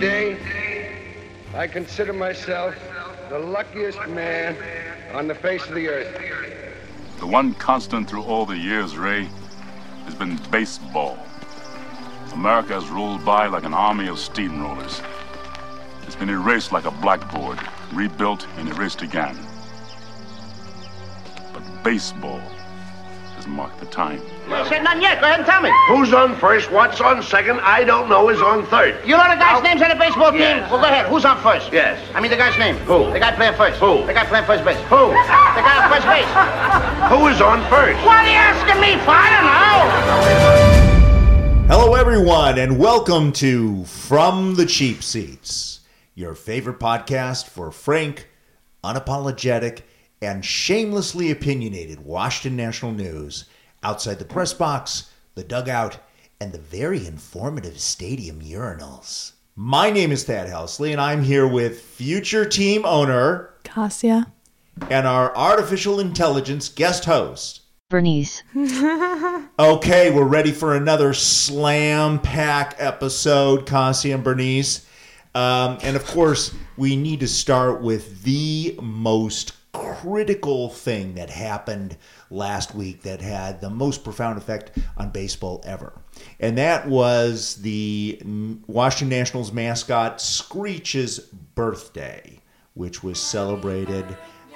Today, I consider myself the luckiest man on the face of the earth. The one constant through all the years, Ray, has been baseball. America has rolled by like an army of steamrollers. It's been erased like a blackboard, rebuilt and erased again. But baseball has marked the time. Said none yet. Go ahead and tell me. Who's on first? What's on second? I don't know. Is on third. You know the guy's Now- names on the baseball team? Yes. Well, go ahead. Who's on first? Yes. I mean the guy's name. Who? The guy playing first. Who? The guy playing first base. Who? The guy on first base. Who is on first? What are you asking me for? I don't know. Hello, everyone, and welcome to From the Cheap Seats, your favorite podcast for frank, unapologetic, and shamelessly opinionated Washington National news outside the press box, the dugout, and the very informative stadium urinals. My name is Thad Helsley, and I'm here with future team owner Cassia. and our artificial intelligence guest host, Bernice. Okay, we're ready for another slam pack episode, Cassie and Bernice. Um, and of course, we need to start with the most critical thing that happened last week that had the most profound effect on baseball ever. And that was the Washington Nationals mascot Screech's birthday, which was celebrated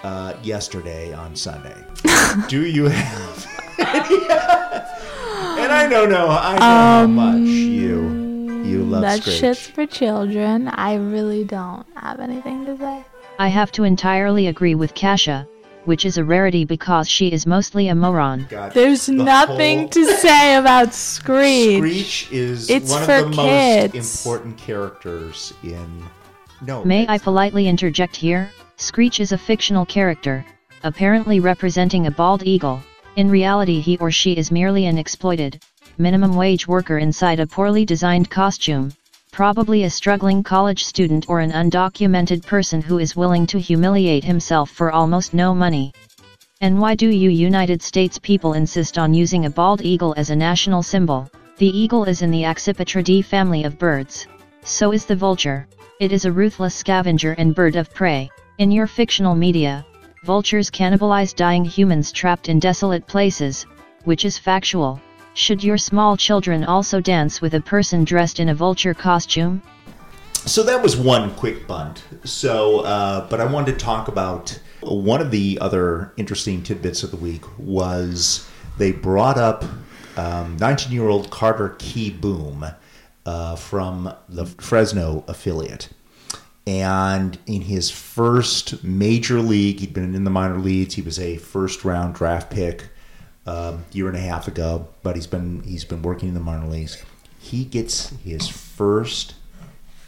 uh, yesterday on Sunday. Do you have and I don't know. I know how much you you love that Screech. shit's for children. I really don't have anything to say. I have to entirely agree with Kasha, which is a rarity because she is mostly a moron. God, There's the nothing to say about Screech. Screech is It's one for of the kids. most important characters in. No, May I politely interject here? Screech is a fictional character, apparently representing a bald eagle. In reality, he or she is merely an exploited, minimum wage worker inside a poorly designed costume, probably a struggling college student or an undocumented person who is willing to humiliate himself for almost no money. And why do you United States people insist on using a bald eagle as a national symbol? The eagle is in the Accipitridae family of birds. So is the vulture. It is a ruthless scavenger and bird of prey. In your fictional media, vultures cannibalize dying humans trapped in desolate places, which is factual. Should your small children also dance with a person dressed in a vulture costume? So that was one quick bunt. So, uh, but I wanted to talk about one of the other interesting tidbits of the week was they brought up 19-year-old Carter Kieboom uh, from the Fresno affiliate. And in his first major league, he'd been in the minor leagues. He was a first round draft pick um, year and a half ago, but he's been he's been working in the minor leagues. He gets his first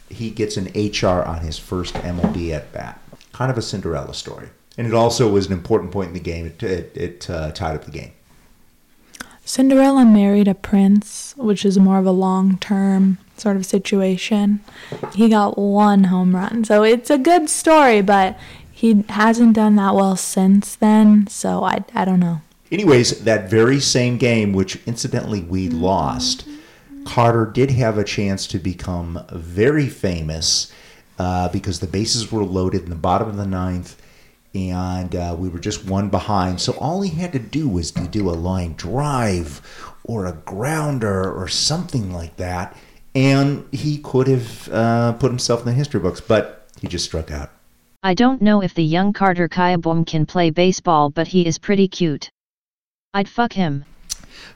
he gets an HR on his first MLB at bat. Kind of a Cinderella story, and it also was an important point in the game. It it, it uh, tied up the game. Cinderella married a prince, which is more of a long term sort of situation. He got one home run. So it's a good story, but he hasn't done that well since then. So I, I don't know. Anyways, that very same game, which incidentally we lost, Carter did have a chance to become very famous uh, because the bases were loaded in the bottom of the ninth and uh, we were just one behind. So all he had to do was to do a line drive or a grounder or something like that, and he could have uh, put himself in the history books, but he just struck out. I don't know if the young Carter Kieboom can play baseball, but he is pretty cute. I'd fuck him.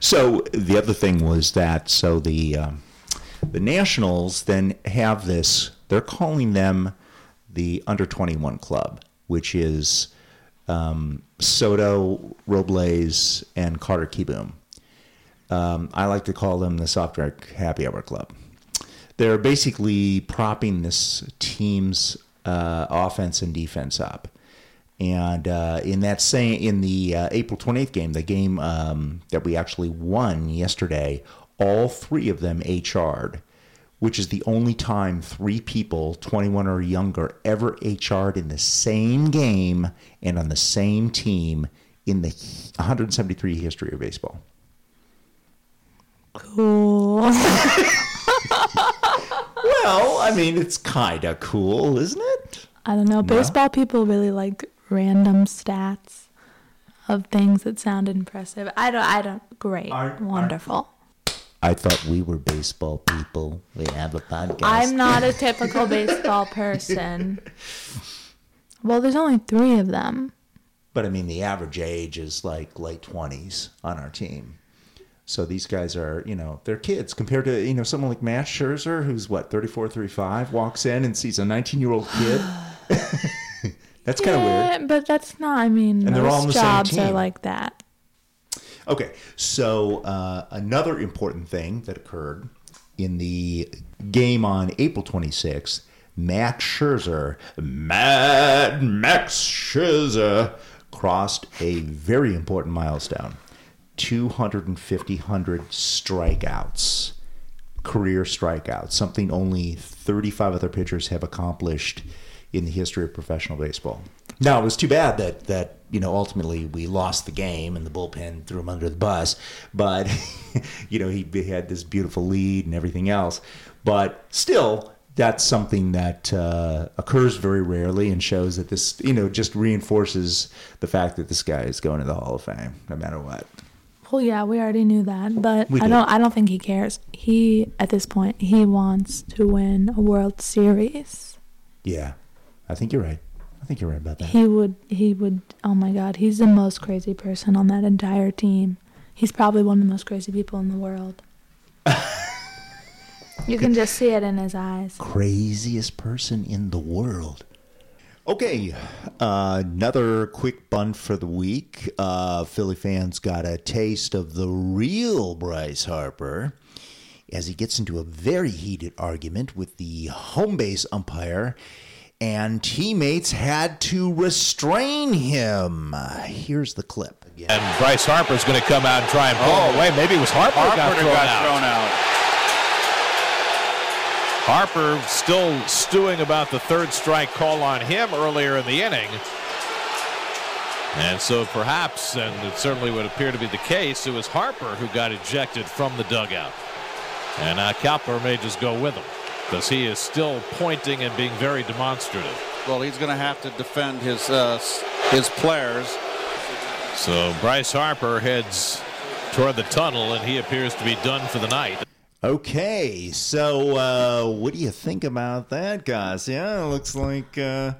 So the other thing was that so the um, the Nationals then have this. They're calling them the under twenty one club, which is um, Soto, Robles, and Carter Kieboom. Um, I like to call them the soft drink happy hour club. They're basically propping this team's uh, offense and defense up. And uh, in that same in the uh, April 28th game, the game um, that we actually won yesterday, all three of them HR'd, which is the only time three people 21 or younger ever HR'd in the same game and on the same team in the 173 history of baseball. Cool. Well, I I mean, it's kind of cool, isn't it? I don't know. Baseball people really like random stats of things that sound impressive. I don't. I don't. Great. Are- are- Wonderful. I thought we were baseball people. We have a podcast. I'm not a typical baseball person. Well, there's only three of them. But I mean, the average age is like late 20s on our team. So these guys are, you know, they're kids compared to, you know, someone like Matt Scherzer, who's what, 34, 35, walks in and sees a 19 year old kid. That's kind of weird. Yeah, but that's not. I mean, And they're all on the same jobs are team. like that. Okay, so uh, another important thing that occurred in the game on April 26th, Max Scherzer, Mad Max Scherzer, crossed a very important milestone 250 100 strikeouts, career strikeouts, something only 35 other pitchers have accomplished in the history of professional baseball. Now it was too bad that that you know ultimately we lost the game and the bullpen threw him under the bus, but you know he had this beautiful lead and everything else. But still, that's something that uh, occurs very rarely and shows that this you know just reinforces the fact that this guy is going to the Hall of Fame no matter what. Well, yeah, we already knew that, but We I did. don't. I don't think he cares. He at this point he wants to win a World Series. Yeah, I think you're right. I think you're right about that. He would. He would. Oh my God, he's the most crazy person on that entire team. He's probably one of the most crazy people in the world. you can just see it in his eyes. craziest person in the world. Okay, uh, another quick bunt for the week. Uh, Philly fans got a taste of the real Bryce Harper as he gets into a very heated argument with the home base umpire, and teammates had to restrain him. Here's the clip again. And Bryce Harper's going to come out and try and pull him away. Maybe it was Harper, who got, thrown, out. Harper still stewing about the third strike call on him earlier in the inning. And so perhaps, and it certainly would appear to be the case, it was Harper who got ejected from the dugout. And uh, Kapler may just go with him because he is still pointing and being very demonstrative. Well, he's going to have to defend his uh, his players. So Bryce Harper heads toward the tunnel and he appears to be done for the night. Okay, so uh, what do you think about that, guys? Yeah, it looks like uh,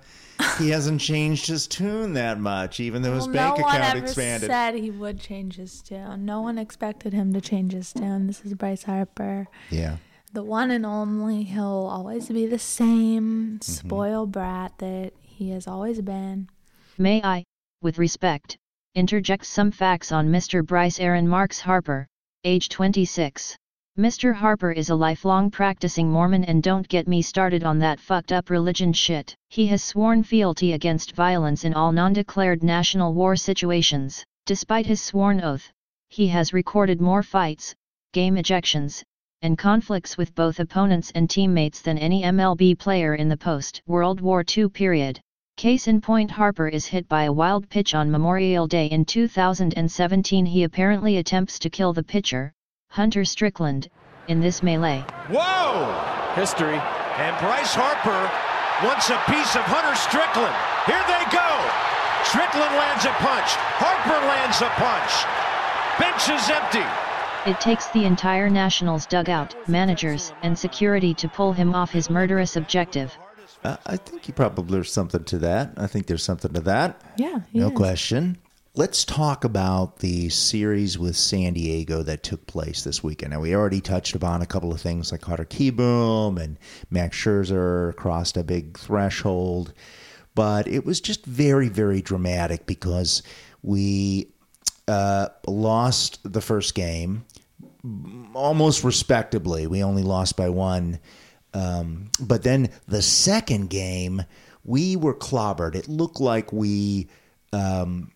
he hasn't changed his tune that much, even though his Well, bank no one account ever expanded. said he would change his tune. No one expected him to change his tune. This is Bryce Harper. yeah. The one and only. He'll always be the same Mm-hmm. spoiled brat that he has always been. May I, with respect, interject some facts on Mr. Bryce Aaron Max Harper, age 26. Mr. Harper is a lifelong practicing Mormon and don't get me started on that fucked up religion shit. He has sworn fealty against violence in all non-declared national war situations. Despite his sworn oath, he has recorded more fights, game ejections, and conflicts with both opponents and teammates than any MLB player in the post-World War II period. Case in point Harper is hit by a wild pitch on Memorial Day in 2017 he apparently attempts to kill the pitcher, Hunter Strickland, in this melee. Whoa! History. And Bryce Harper wants a piece of Hunter Strickland. Here they go. Strickland lands a punch. Harper lands a punch. Bench is empty. It takes the entire Nationals dugout, managers, and security to pull him off his murderous objective. Uh, I think you probably there's something to that. I think there's something to that. Yeah, he No is. question. Let's talk about the series with San Diego that took place this weekend. Now, we already touched upon a couple of things like Carter Kieboom and Max Scherzer crossed a big threshold, but it was just very, very dramatic because we uh, lost the first game almost respectably. We only lost by one. Um, but then the second game, we were clobbered. It looked like we um,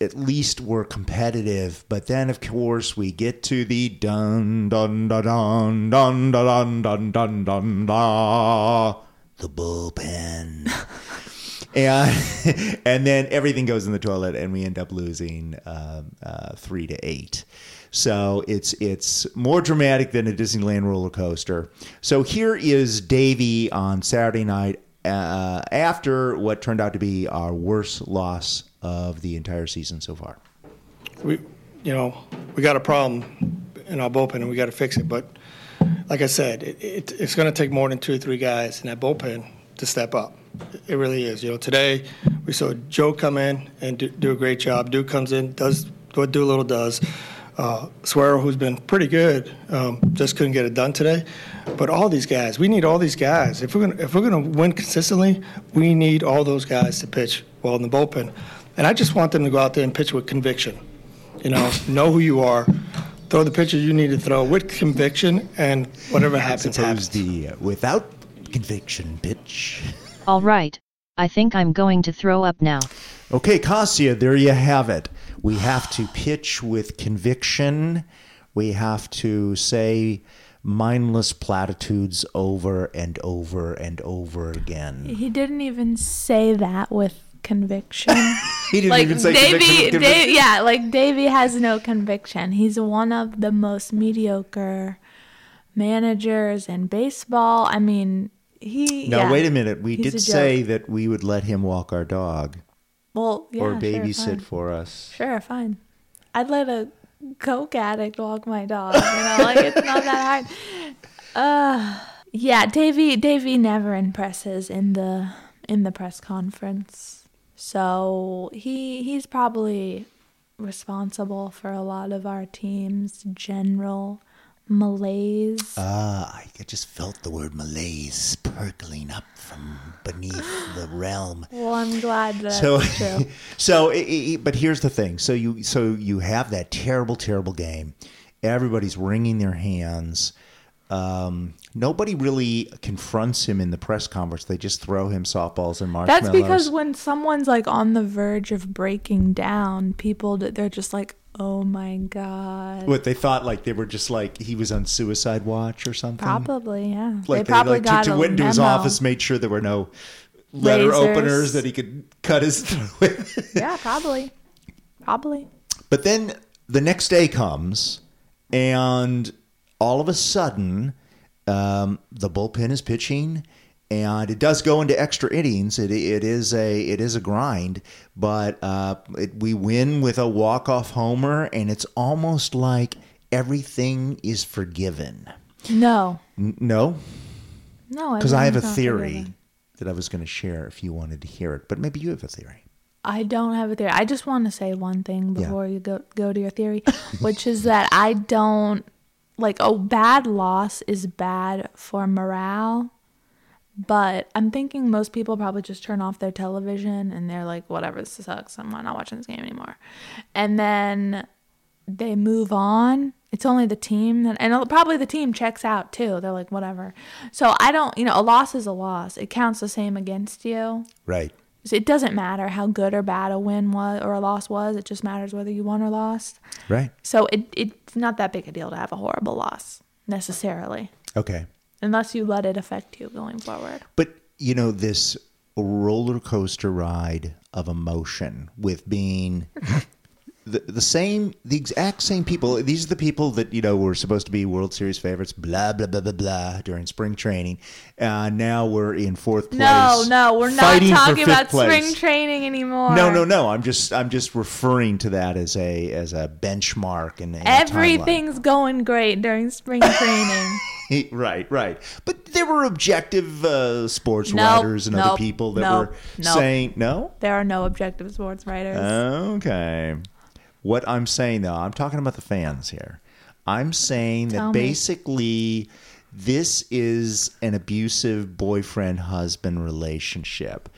at least were competitive. But then, of course, we get to the dun dun dun dun dun dun dun dun dun dun da the bullpen. and and then everything goes in the toilet, and we end up losing um, uh, three to eight. So it's it's more dramatic than a Disneyland roller coaster. So here is Davey on Saturday night uh, after what turned out to be our worst loss of the entire season so far. we, you know, we got a problem in our bullpen and we got to fix it. But like I said, it, it, it's going to take more than two or three guys in that bullpen to step up. It really is. You know, today we saw Joe come in and do, do a great job. Duke comes in, does what Doolittle does. Uh, Suero, who's been pretty good, um, just couldn't get it done today. But all these guys, we need all these guys. If we're gonna if we're gonna win consistently, we need all those guys to pitch well in the bullpen. And I just want them to go out there and pitch with conviction. You know, know who you are, throw the pitches you need to throw with conviction, and whatever happens, happens. The uh, without conviction pitch. All right, I think I'm going to throw up now. Okay, Cassia, there you have it. We have to pitch with conviction. We have to say mindless platitudes over and over and over again. He didn't even say that with conviction. He didn't like even say Davey, conviction with conviction. Davey- yeah, like Davey has no conviction. He's one of the most mediocre managers in baseball. I mean, he. Now, yeah, wait a minute. We he's did say that we would let him walk our dog well, yeah, or babysit fine. for us. Sure, fine. I'd let a coke addict walk my dog. You know, like it's not that hard. Uh, yeah, Davey Davey never impresses in the in the press conference, so he he's probably responsible for a lot of our team's general malaise. Ah, I just felt the word malaise percolating up from beneath the realm. well, I'm glad that's so true. so i i but here's the thing so you so you have that terrible terrible game everybody's wringing their hands um, nobody really confronts him in the press conference they just throw him softballs and marshmallows That's because when someone's like on the verge of breaking down, people they're just like, "Oh my god." what they thought like they were just like he was on suicide watch or something Probably, yeah. like they probably like got to, to a went into his office made sure there were no letter Razors. openers that he could cut his throat with Yeah, probably, probably. But then the next day comes, and all of a sudden, um, the bullpen is pitching, and it does go into extra innings. It, it is a it is a grind, but uh, it, we win with a walk off homer, and it's almost like everything is forgiven. No, N- no, no, because I have a theory forgiven. that I was going to share if you wanted to hear it, but maybe you have a theory. I don't have a theory. I just want to say one thing Yeah. before you go go to your theory, which is that I don't like a bad loss is bad for morale. But I'm thinking most people probably just turn off their television and they're like, whatever, this sucks. I'm not watching this game anymore. And then they move on. It's only the team that, and probably the team checks out too. They're like, whatever. So I don't, you know, a loss is a loss. It counts the same against you. Right. So it doesn't matter how good or bad a win was or a loss was. It just matters whether you won or lost. Right. So it, it's not that big a deal to have a horrible loss necessarily, Okay. Unless you let it affect you going forward. But you know this roller coaster ride of emotion with being the the same, the exact same people. These are the people that you know were supposed to be World Series favorites. Blah blah blah blah blah during spring training. Uh, now we're in fourth place. No, no, we're not talking about place. spring training anymore. No, no, no. I'm just I'm just referring to that as a as a benchmark and Everything's going great during spring training. right, right. But there were objective uh, sports Nope, writers and other people that nope, were nope. saying no. there are no objective sports writers. Okay. What I'm saying though, I'm talking about the fans here. I'm saying that me. basically this is an abusive boyfriend husband relationship.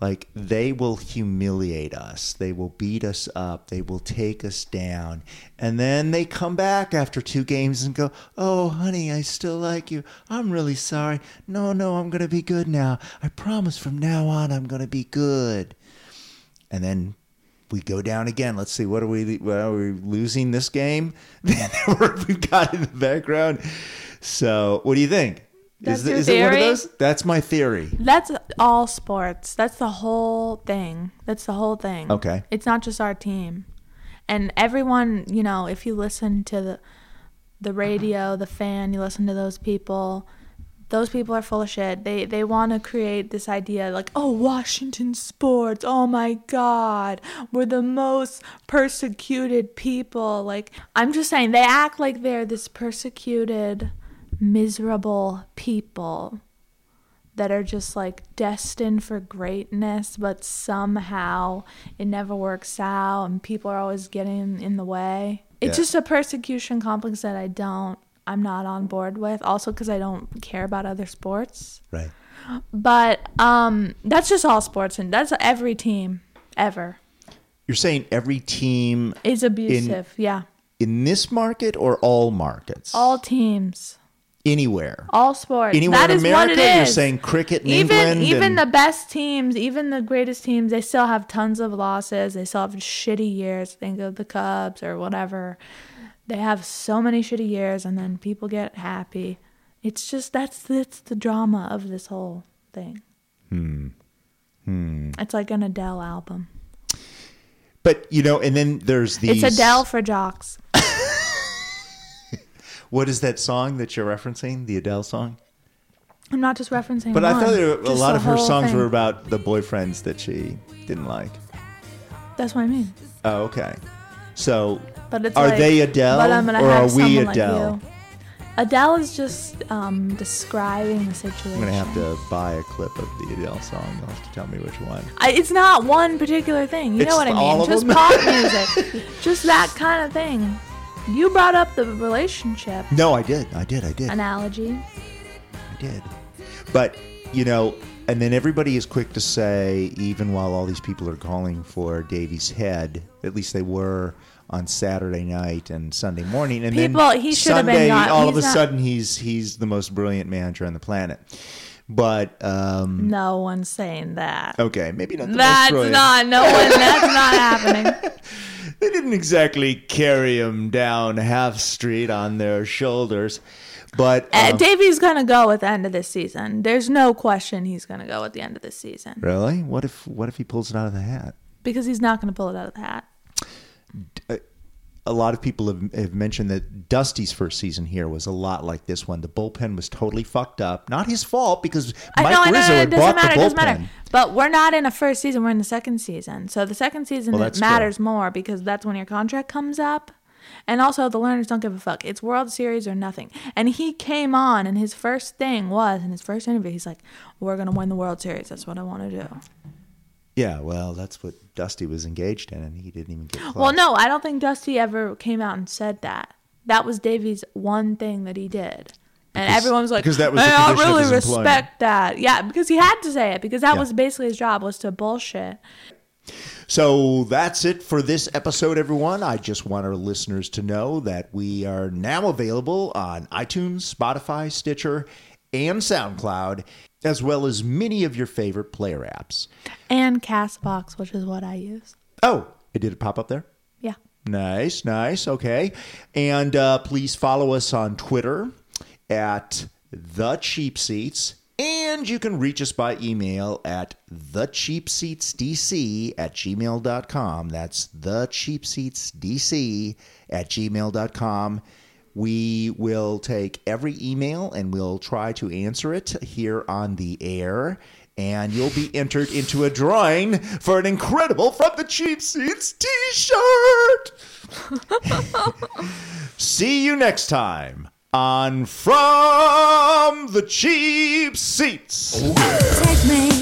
Like they will humiliate us. They will beat us up. They will take us down. And then they come back after two games and go, Oh, honey, I still like you. I'm really sorry. No, no, I'm going to be good now. I promise from now on I'm going to be good and then we go down again. Let's see, what are we? What are we losing this game? We've got in the background. So, what do you think? That's is, your is it one of theory? those? That's my theory. That's all sports. That's the whole thing. That's the whole thing. Okay. It's not just our team. And everyone, you know, if you listen to the the radio, the fan, you listen to those people, those people are full of shit. They they want to create this idea like, "Oh, Washington sports. Oh my god. We're the most persecuted people." Like, I'm just saying they act like they're this persecuted, miserable people that are just like destined for greatness, but somehow it never works out and people are always getting in the way. It's Yeah. just a persecution complex that I don't, I'm not on board with. Also, because I don't care about other sports. Right. But um, that's just all sports, and that's every team ever You're saying every team is abusive. yeah, in this market or all markets? all teams. Anywhere. All sports. Anywhere that in is America, what it is. you're saying cricket in even England even and- the best teams, even the greatest teams, they still have tons of losses. They still have shitty years. Think of the Cubs or whatever. They have so many shitty years, and then people get happy. It's just that's that's the drama of this whole thing. Hmm. Hmm. It's like an Adele album. But you know, and then there's these. It's Adele for jocks. What is that song that you're referencing? The Adele song. I'm not just referencing. But I thought were- a lot of her songs thing. were about the boyfriends that she didn't like. That's what I mean. Oh, okay. So, But it's are like, they Adele but I'm gonna or are we someone like Adele? Adele is just um, describing the situation. I'm gonna have to buy a clip of the Adele song. You'll have to tell me which one. I, it's not one particular thing. You It's know what I mean? Just pop music. just that kind of thing. You brought up the relationship No, I did. I did. I did. analogy. I did. But, you know, and then everybody is quick to say, even while all these people are calling for Davey's head, at least they were on Saturday night and Sunday morning, and People- then he should have been Sunday, gone. all of a He's not- sudden, he's he's the most brilliant manager on the planet. But um, No one's saying that. okay, maybe not the most That's brilliant. not. No one. That's not happening. they didn't exactly carry him down Half Street on their shoulders, but Uh, um, Davey's gonna go at the end of this season. There's no question he's gonna go at the end of this season really, what if what if he pulls it out of the hat? because he's not gonna pull it out of the hat. A lot of people have, have mentioned that Dusty's first season here was a lot like this one. The bullpen was totally fucked up. Not his fault because I Mike know, know, Rizzo it had doesn't bought matter, it the doesn't bullpen. matter. But we're not in a first season, we're in the second season. So the second season Well, that's true. matters more because that's when your contract comes up. And also the Lerners don't give a fuck. It's World Series or nothing. And he came on and his first thing was in his first interview, he's like, We're gonna win the World Series. That's what I wanna do. Yeah, well, that's what Dusty was engaged in, and he didn't even get close. Well, no, I don't think Dusty ever came out and said that. That was Davey's one thing that he did. And Because- everyone was like, because that was "Hey, I really his employment." respect that. Yeah, because he had to say it because that Yeah. was basically his job was to bullshit. So that's it for this episode, everyone. I just want our listeners to know that we are now available on iTunes, Spotify, Stitcher, and SoundCloud, as well as many of your favorite player apps. And Castbox, which is what I use. Oh, it did it pop up there? Yeah. Nice, nice. Okay. And uh, please follow us on Twitter at The Cheap Seats. And you can reach us by email at thecheapseatsdc at gmail.com. That's thecheapseatsdc at gmail.com. We will take every email and we'll try to answer it here on the air. And you'll be entered into a drawing for an incredible From the Cheap Seats t shirt. See you next time on From the Cheap Seats. Take me